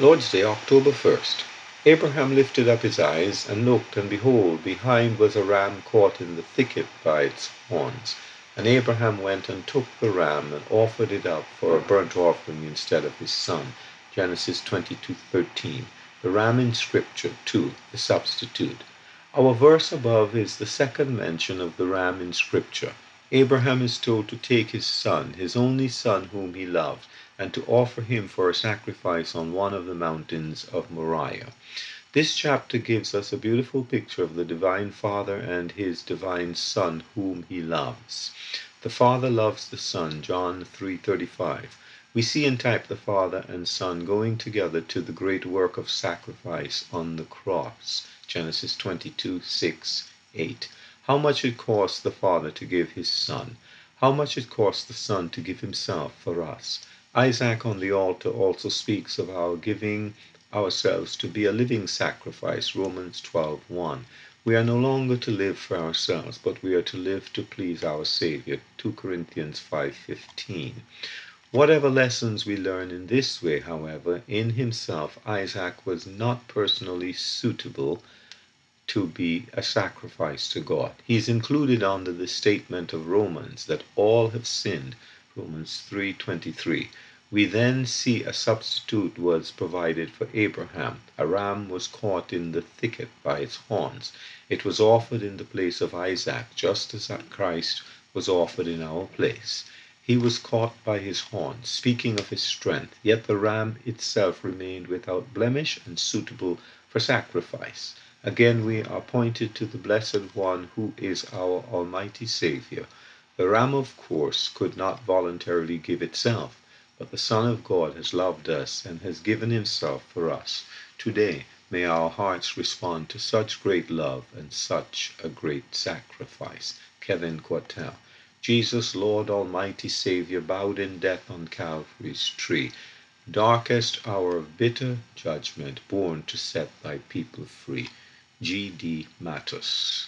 Lord's Day, October 1st. Abraham lifted up his eyes and looked, and behold, behind was a ram caught in the thicket by its horns. And Abraham went and took the ram and offered it up for a burnt offering instead of his son. Genesis 22:13. The ram in Scripture, too, the substitute. Our verse above is the second mention of the ram in Scripture. Abraham is told to take his son, his only son whom he loved, and to offer him for a sacrifice on one of the mountains of Moriah. This chapter gives us a beautiful picture of the divine Father and his divine Son whom he loves. The Father loves the Son, John 3:35. We see in type the Father and Son going together to the great work of sacrifice on the cross. Genesis 22, 6, 8. How much it cost the Father to give his Son. How much it cost the Son to give himself for us. Isaac on the altar also speaks of our giving ourselves to be a living sacrifice. Romans 12:1. We are no longer to live for ourselves, but we are to live to please our Savior. 2 Corinthians 5:15. Whatever lessons we learn in this way, however, in himself Isaac was not personally suitable to be a sacrifice to God. He is included under the statement of Romans that all have sinned, Romans 3:23. We then see a substitute was provided for Abraham. A ram was caught in the thicket by its horns. It was offered in the place of Isaac, just as Christ was offered in our place. He was caught by his horns, speaking of his strength, yet the ram itself remained without blemish and suitable for sacrifice. Again we are pointed to the Blessed One who is our Almighty Savior. The ram, of course, could not voluntarily give itself, but the Son of God has loved us and has given himself for us. Today, may our hearts respond to such great love and such a great sacrifice. Kevin Quartel. Jesus, Lord Almighty Savior, bowed in death on Calvary's tree, darkest hour of bitter judgment, born to set thy people free. G. D. Matus.